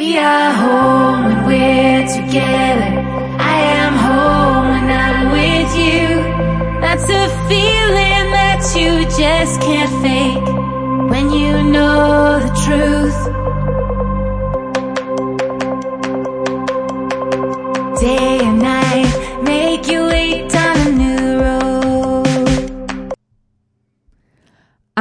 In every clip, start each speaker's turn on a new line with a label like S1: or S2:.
S1: We are home when we're together. I am home when I'm with you. That's a feeling that you just can't fake when you know the truth.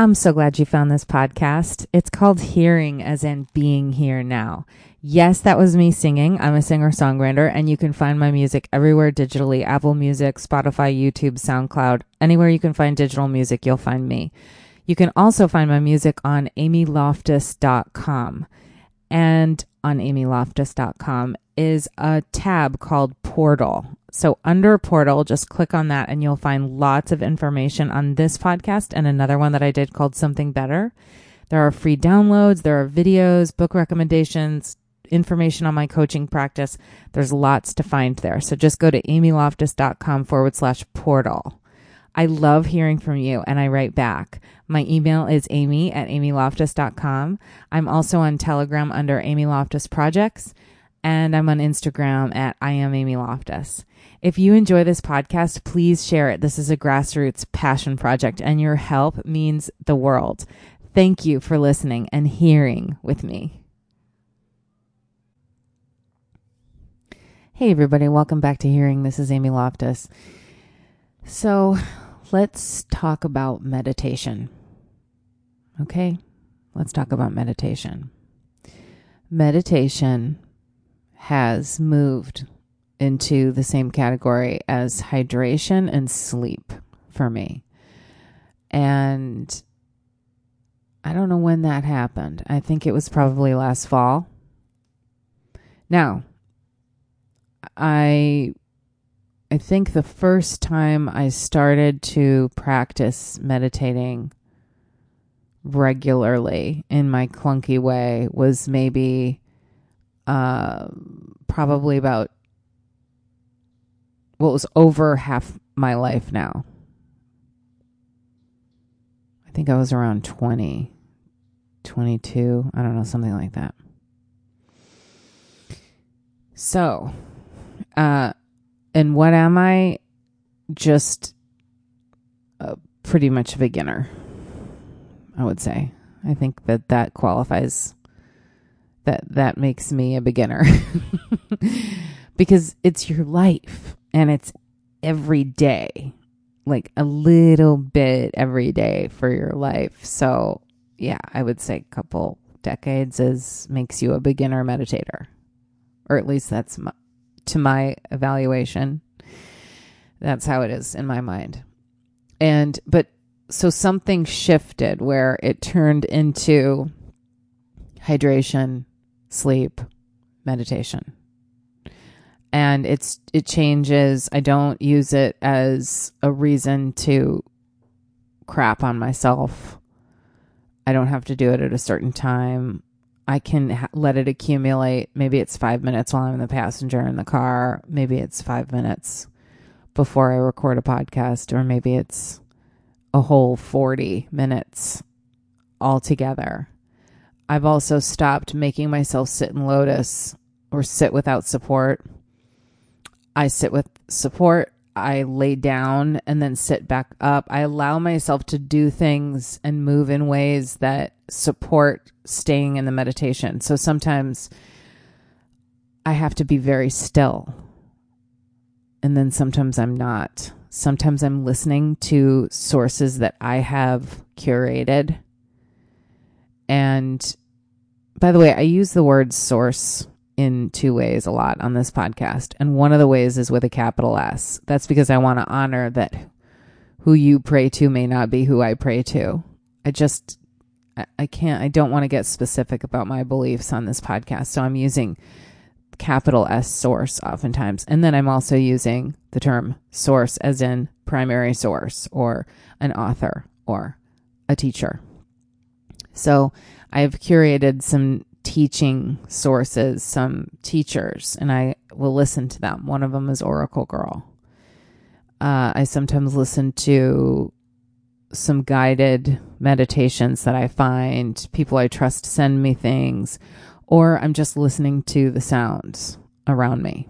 S2: I'm so glad you found this podcast. It's called Hearing, as in being here now. Yes, that was me singing. I'm a singer songwriter, and you can find my music everywhere digitally Apple Music, Spotify, YouTube, SoundCloud. Anywhere you can find digital music, you'll find me. You can also find my music on amyloftus.com. And on amyloftus.com is a tab called Portal. So under Portal, just click on that and you'll find lots of information on this podcast and another one that I did called Something Better. There are free downloads, there are videos, book recommendations, information on my coaching practice. There's lots to find there. So just go to amyloftus.com forward slash portal. I love hearing from you and I write back. My email is amy at amyloftus.com. I'm also on Telegram under Amy Loftus Projects and I'm on Instagram at I am Amy Loftus. If you enjoy this podcast, please share it. This is a grassroots passion project and your help means the world. Thank you for listening and hearing with me. Hey, everybody, welcome back to Hearing. This is Amy Loftus. So, let's talk about meditation. Okay, let's talk about meditation. Meditation has moved into the same category as hydration and sleep for me. And I don't know when that happened. I think it was probably last fall. Now, I I think the first time I started to practice meditating regularly in my clunky way was maybe uh, probably about what it was over half my life now. I think I was around 20, 22, I don't know, something like that. So, uh, and what am I? Just uh, pretty much a beginner, I would say. I think that that qualifies that that makes me a beginner because it's your life and it's every day like a little bit every day for your life. So yeah i would say a couple decades is makes you a beginner meditator. Or at least that's my, to my evaluation. That's how it is in my mind. And but so something shifted where it turned into hydration sleep, meditation. And it's it changes. I don't use it as a reason to crap on myself. I don't have to do it at a certain time. I can ha- let it accumulate. Maybe it's five minutes while I'm the passenger in the car. Maybe it's five minutes before I record a podcast, or maybe it's a whole 40 minutes altogether. I've also stopped making myself sit in lotus or sit without support. I sit with support. I lay down and then sit back up. I allow myself to do things and move in ways that support staying in the meditation. So sometimes I have to be very still. And then sometimes I'm not. Sometimes I'm listening to sources that I have curated and by the way, I use the word source in two ways a lot on this podcast. And one of the ways is with a capital S. That's because I want to honor that who you pray to may not be who I pray to. I just, I can't, I don't want to get specific about my beliefs on this podcast. So I'm using capital S source oftentimes. And then I'm also using the term source as in primary source or an author or a teacher. So I've curated some teaching sources, some teachers, and I will listen to them. One of them is Oracle Girl. Uh, I sometimes listen to some guided meditations that I find people I trust send me things, or I'm just listening to the sounds around me.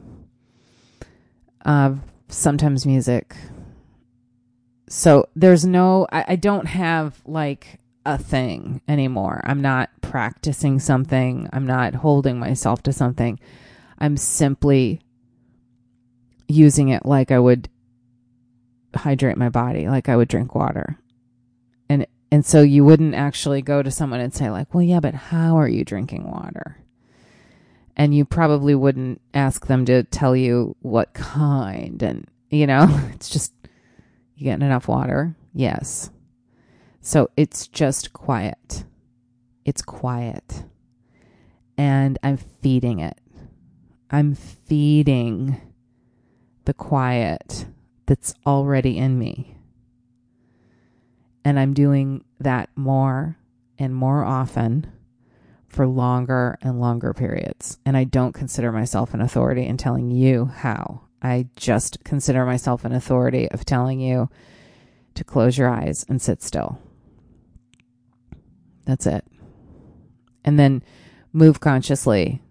S2: Uh, sometimes music. So there's no, I, I don't have like a thing anymore. I'm not practicing something. I'm not holding myself to something. I'm simply using it like I would hydrate my body, like I would drink water. And and so you wouldn't actually go to someone and say like, "Well, yeah, but how are you drinking water?" And you probably wouldn't ask them to tell you what kind and you know, it's just you getting enough water? Yes. So it's just quiet. It's quiet. And I'm feeding it. I'm feeding the quiet that's already in me. And I'm doing that more and more often for longer and longer periods. And I don't consider myself an authority in telling you how. I just consider myself an authority of telling you to close your eyes and sit still. That's it. And then move consciously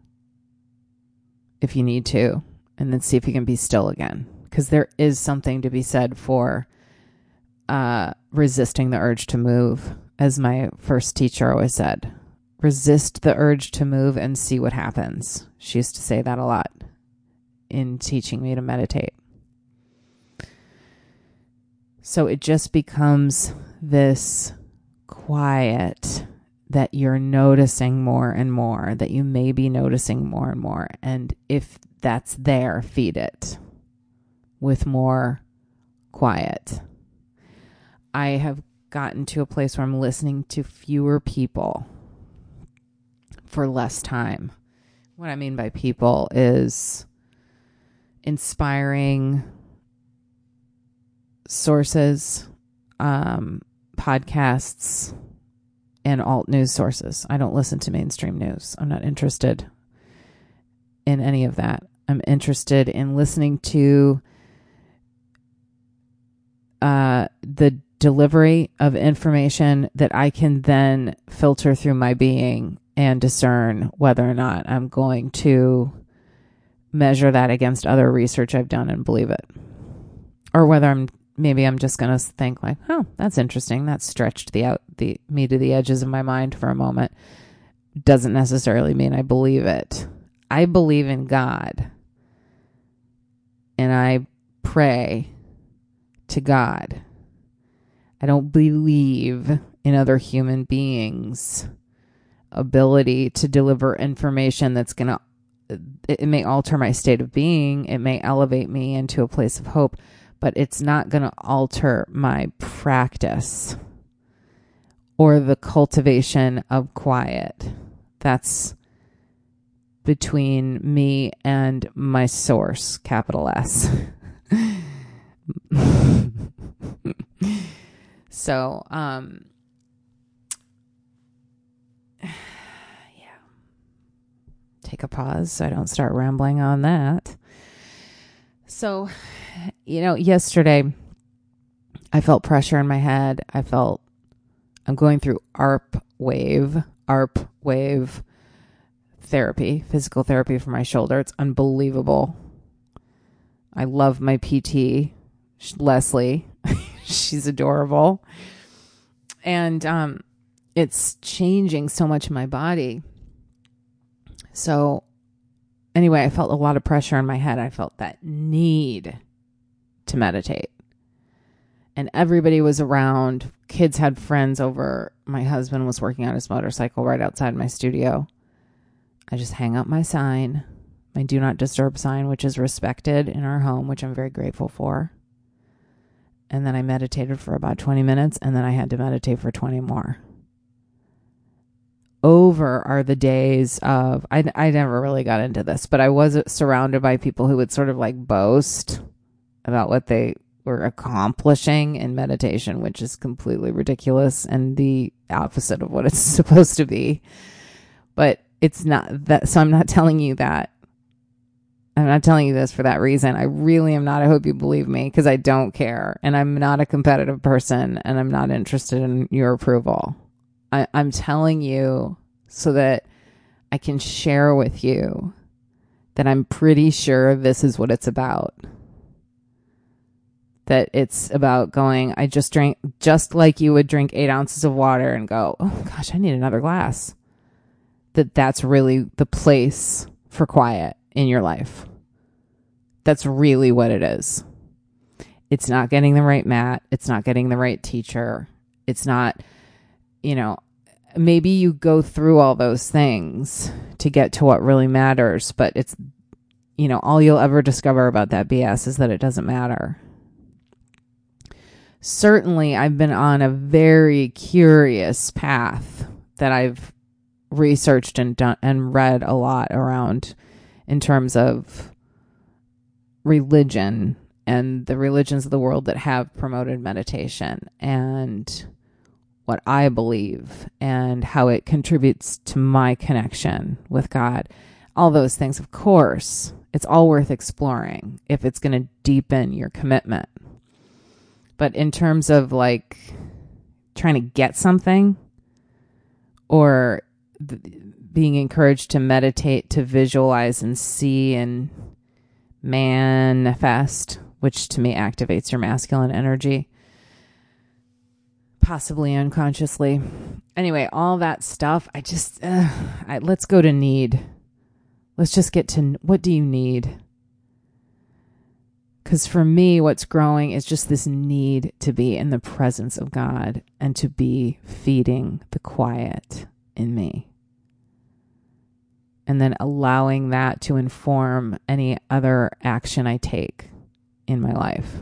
S2: if you need to, and then see if you can be still again. Because there is something to be said for uh, resisting the urge to move, as my first teacher always said. Resist the urge to move and see what happens. She used to say that a lot in teaching me to meditate. So it just becomes this quiet that you're noticing more and more, that you may be noticing more and more. And if that's there, feed it with more quiet. I have gotten to a place where I'm listening to fewer people for less time. What I mean by people is inspiring sources, um, podcasts, and alt news sources. I don't listen to mainstream news. I'm not interested in any of that. I'm interested in listening to uh, the delivery of information that I can then filter through my being and discern whether or not I'm going to measure that against other research I've done and believe it. Or whether I'm maybe I'm just going to think like, "Oh, that's interesting. That stretched the out the me to the edges of my mind for a moment." Doesn't necessarily mean I believe it. I believe in God. And I pray to God. I don't believe in other human beings' ability to deliver information that's going to it may alter my state of being, it may elevate me into a place of hope, but it's not going to alter my practice or the cultivation of quiet. That's between me and my source, capital S. so, um, yeah. Take a pause so I don't start rambling on that. So, you know, yesterday I felt pressure in my head. I felt I'm going through ARP wave, ARP wave therapy, physical therapy for my shoulder. It's unbelievable. I love my PT, Leslie. She's adorable. And um it's changing so much in my body. So anyway, I felt a lot of pressure in my head. I felt that need to meditate. And everybody was around. Kids had friends over. My husband was working on his motorcycle right outside my studio. I just hang up my sign, my do not disturb sign, which is respected in our home, which I'm very grateful for. And then I meditated for about 20 minutes, and then I had to meditate for 20 more over are the days of I, I never really got into this but i was surrounded by people who would sort of like boast about what they were accomplishing in meditation which is completely ridiculous and the opposite of what it's supposed to be. But it's not that so i'm not telling you that. I'm not telling you this for that reason. I really am not. I hope you believe me because i don't care. And i'm not a competitive person and i'm not interested in your approval. I, I'm telling you so that I can share with you that I'm pretty sure this is what it's about. That it's about going, I just drank, just like you would drink eight ounces of water and go, oh gosh, I need another glass. That that's really the place for quiet in your life. That's really what it is. It's not getting the right mat. It's not getting the right teacher. It's not, you know, maybe you go through all those things to get to what really matters, but it's, you know, all you'll ever discover about that BS is that it doesn't matter. Certainly, I've been on a very curious path that I've researched and done and read a lot around in terms of religion and the religions of the world that have promoted meditation and what I believe and how it contributes to my connection with God. All those things, of course, it's all worth exploring if it's going to deepen your commitment. But in terms of like trying to get something or th- being encouraged to meditate, to visualize and see and manifest, which to me activates your masculine energy possibly unconsciously. Anyway, all that stuff, I just, uh, I, let's go to need. Let's just get to what do you need? Because for me, what's growing is just this need to be in the presence of God and to be feeding the quiet in me. And then allowing that to inform any other action I take in my life,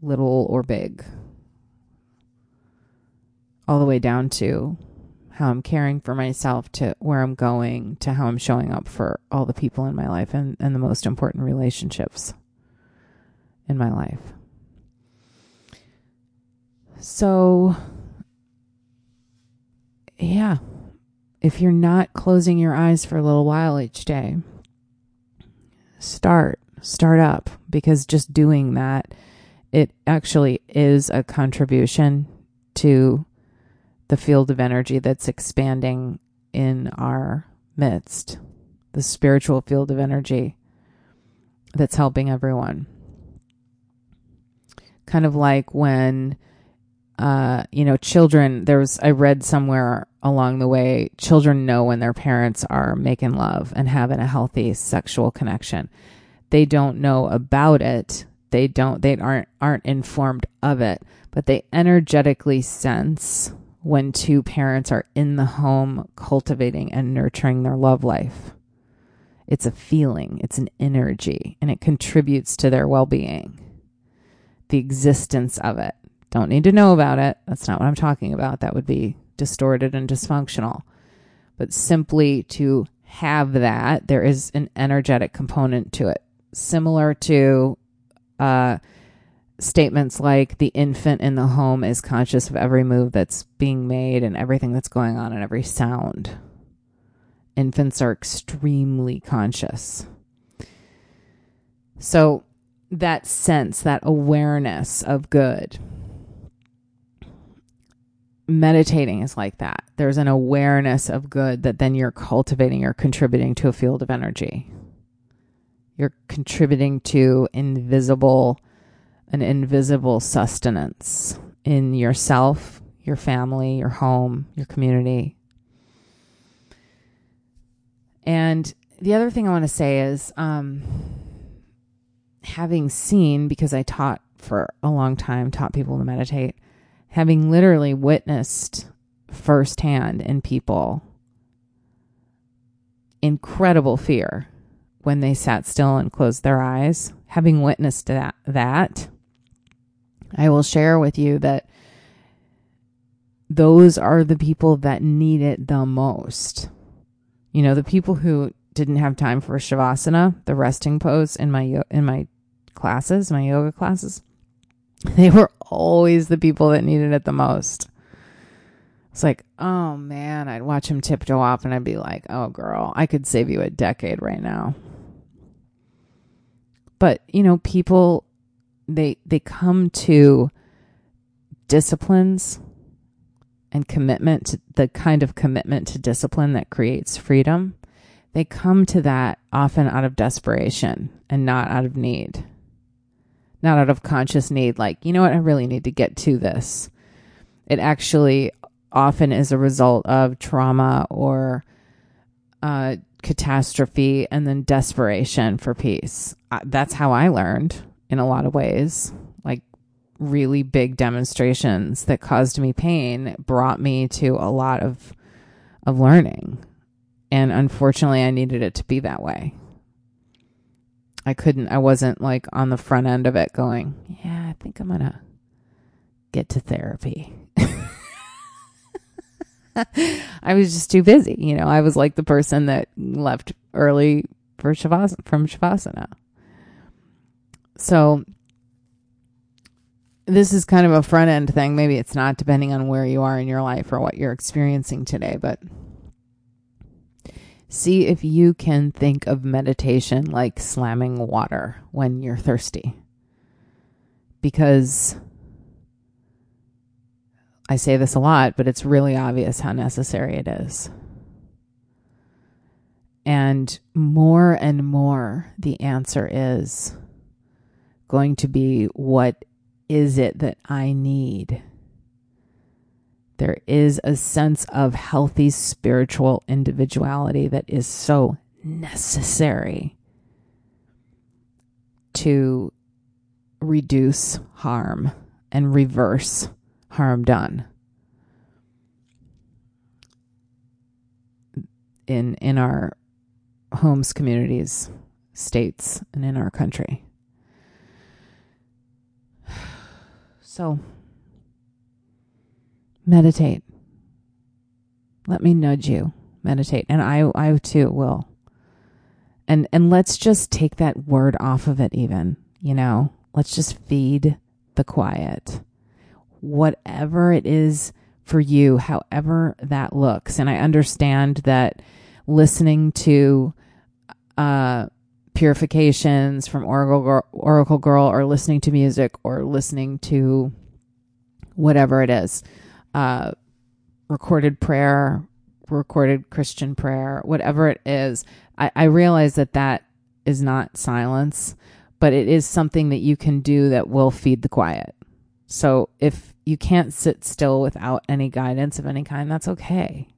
S2: little or big all the way down to how I'm caring for myself to where I'm going to how I'm showing up for all the people in my life and, and the most important relationships in my life. So, yeah, if you're not closing your eyes for a little while each day, start, start up because just doing that, it actually is a contribution to the field of energy that's expanding in our midst, the spiritual field of energy that's helping everyone. Kind of like when, uh, you know, children, there was, I read somewhere along the way, children know when their parents are making love and having a healthy sexual connection. They don't know about it. They don't, they aren't, aren't informed of it, but they energetically sense when two parents are in the home cultivating and nurturing their love life. It's a feeling, it's an energy, and it contributes to their well being. The existence of it. Don't need to know about it. That's not what I'm talking about. That would be distorted and dysfunctional. But simply to have that, there is an energetic component to it, similar to uh, statements like the infant in the home is conscious of every move that's being made and everything that's going on and every sound. Infants are extremely conscious. So, that sense, that awareness of good, meditating is like that. There's an awareness of good that then you're cultivating or contributing to a field of energy. You're contributing to invisible an invisible sustenance in yourself, your family, your home, your community. And the other thing I want to say is um, having seen, because I taught for a long time, taught people to meditate, having literally witnessed firsthand in people incredible fear when they sat still and closed their eyes, having witnessed that, that I will share with you that those are the people that need it the most. You know, the people who didn't have time for shavasana, the resting pose in my in my classes, my yoga classes, they were always the people that needed it the most. It's like, oh man, I'd watch him tiptoe off and I'd be like, oh girl, I could save you a decade right now. But, you know, people they they come to disciplines and commitment to the kind of commitment to discipline that creates freedom, they come to that often out of desperation and not out of need. Not out of conscious need, like, you know what, I really need to get to this. It actually often is a result of trauma or uh, catastrophe and then desperation for peace. That's how I learned in a lot of ways. Like really big demonstrations that caused me pain brought me to a lot of of learning. And unfortunately, I needed it to be that way. I couldn't I wasn't like on the front end of it going, "Yeah, I think I'm going to get to therapy." I was just too busy. You know, I was like the person that left early for Shavasana, from Shavasana. So this is kind of a front end thing. Maybe it's not depending on where you are in your life or what you're experiencing today, but see if you can think of meditation like slamming water when you're thirsty. Because I say this a lot, but it's really obvious how necessary it is. And more and more, the answer is going to be what is it that I need? There is a sense of healthy spiritual individuality that is so necessary to reduce harm and reverse harm done in in our homes communities states and in our country so meditate. Let me nudge you. Meditate. And i i too will. And and let's just take that word off of it even you know? Let's just feed the quiet. Whatever it is for you, however that looks. And I understand that listening to uh, purifications from Oracle Girl, Oracle Girl or listening to music or listening to whatever it is, uh, recorded prayer, recorded Christian prayer, whatever it is, I, I realize that that is not silence, but it is something that you can do that will feed the quiet. So if you can't sit still without any guidance of any kind, that's okay.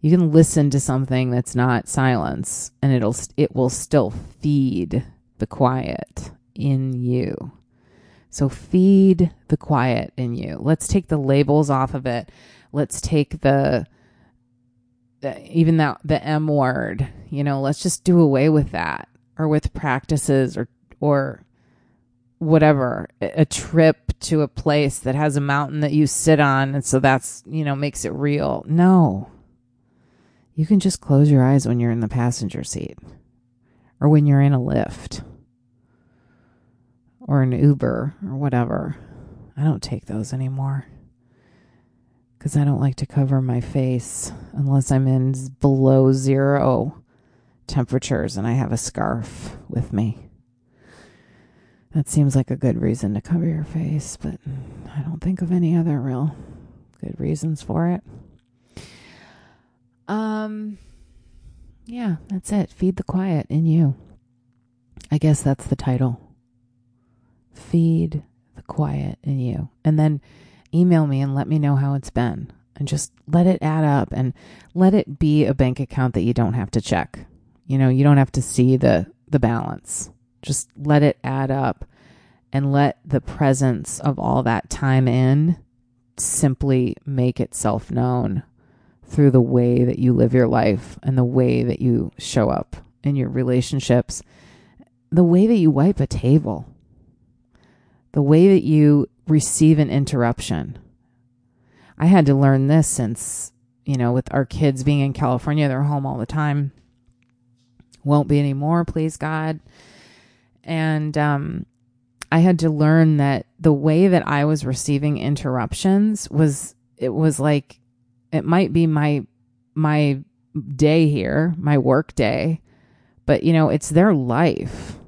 S2: You can listen to something that's not silence and it'll it will still feed the quiet in you. So feed the quiet in you. Let's take the labels off of it. Let's take the, the even that the M word, you know, let's just do away with that or with practices or or whatever a trip to a place that has a mountain that you sit on and so that's you know makes it real no you can just close your eyes when you're in the passenger seat or when you're in a lift or an uber or whatever i don't take those anymore because i don't like to cover my face unless i'm in below zero temperatures and i have a scarf with me that seems like a good reason to cover your face, but I don't think of any other real good reasons for it. Um yeah, that's it. Feed the quiet in you. I guess that's the title. Feed the quiet in you. And then email me and let me know how it's been. And just let it add up and let it be a bank account that you don't have to check. You know, you don't have to see the the balance. Just let it add up and let the presence of all that time in simply make itself known through the way that you live your life and the way that you show up in your relationships, the way that you wipe a table, the way that you receive an interruption. I had to learn this since, you know, with our kids being in California, they're home all the time. Won't be anymore, please God. And um, I had to learn that the way that I was receiving interruptions was it was like it might be my my day here, my work day, but you know, it's their life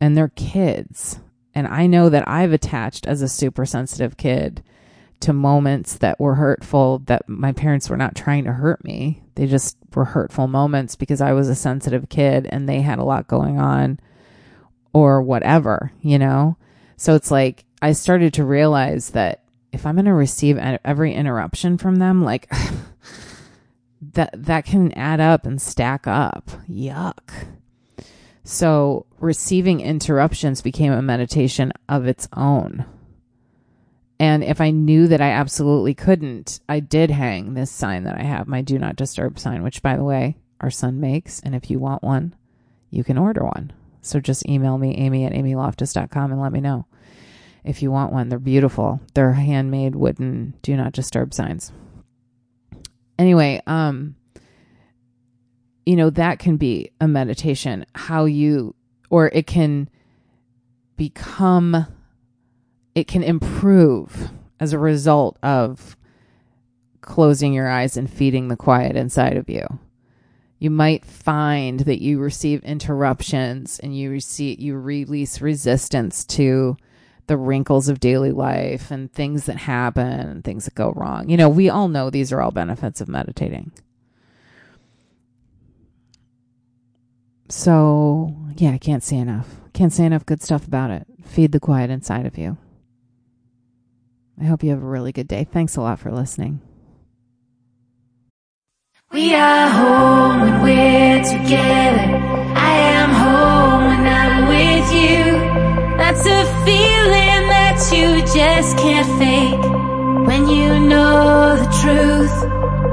S2: and their kids. And I know that I've attached as a super sensitive kid to moments that were hurtful that my parents were not trying to hurt me. They just were hurtful moments because I was a sensitive kid and they had a lot going on or whatever, you know? So it's like I started to realize that if I'm going to receive every interruption from them, like that that can add up and stack up. Yuck. So receiving interruptions became a meditation of its own. And if I knew that I absolutely couldn't, I did hang this sign that I have, my do not disturb sign, which by the way, our son makes. And if you want one, you can order one. So just email me, amy at amyloftus.com and let me know if you want one. They're beautiful. They're handmade wooden do not disturb signs. Anyway, um, you know, that can be a meditation, how you, or it can become, it can improve as a result of closing your eyes and feeding the quiet inside of you. You might find that you receive interruptions and you receive, you release resistance to the wrinkles of daily life and things that happen and things that go wrong. You know, we all know these are all benefits of meditating. So, yeah, I can't say enough. Can't say enough good stuff about it. Feed the quiet inside of you. I hope you have a really good day. Thanks a lot for listening.
S1: We are home when we're together. I am home when I'm with you. That's a feeling that you just can't fake when you know the truth.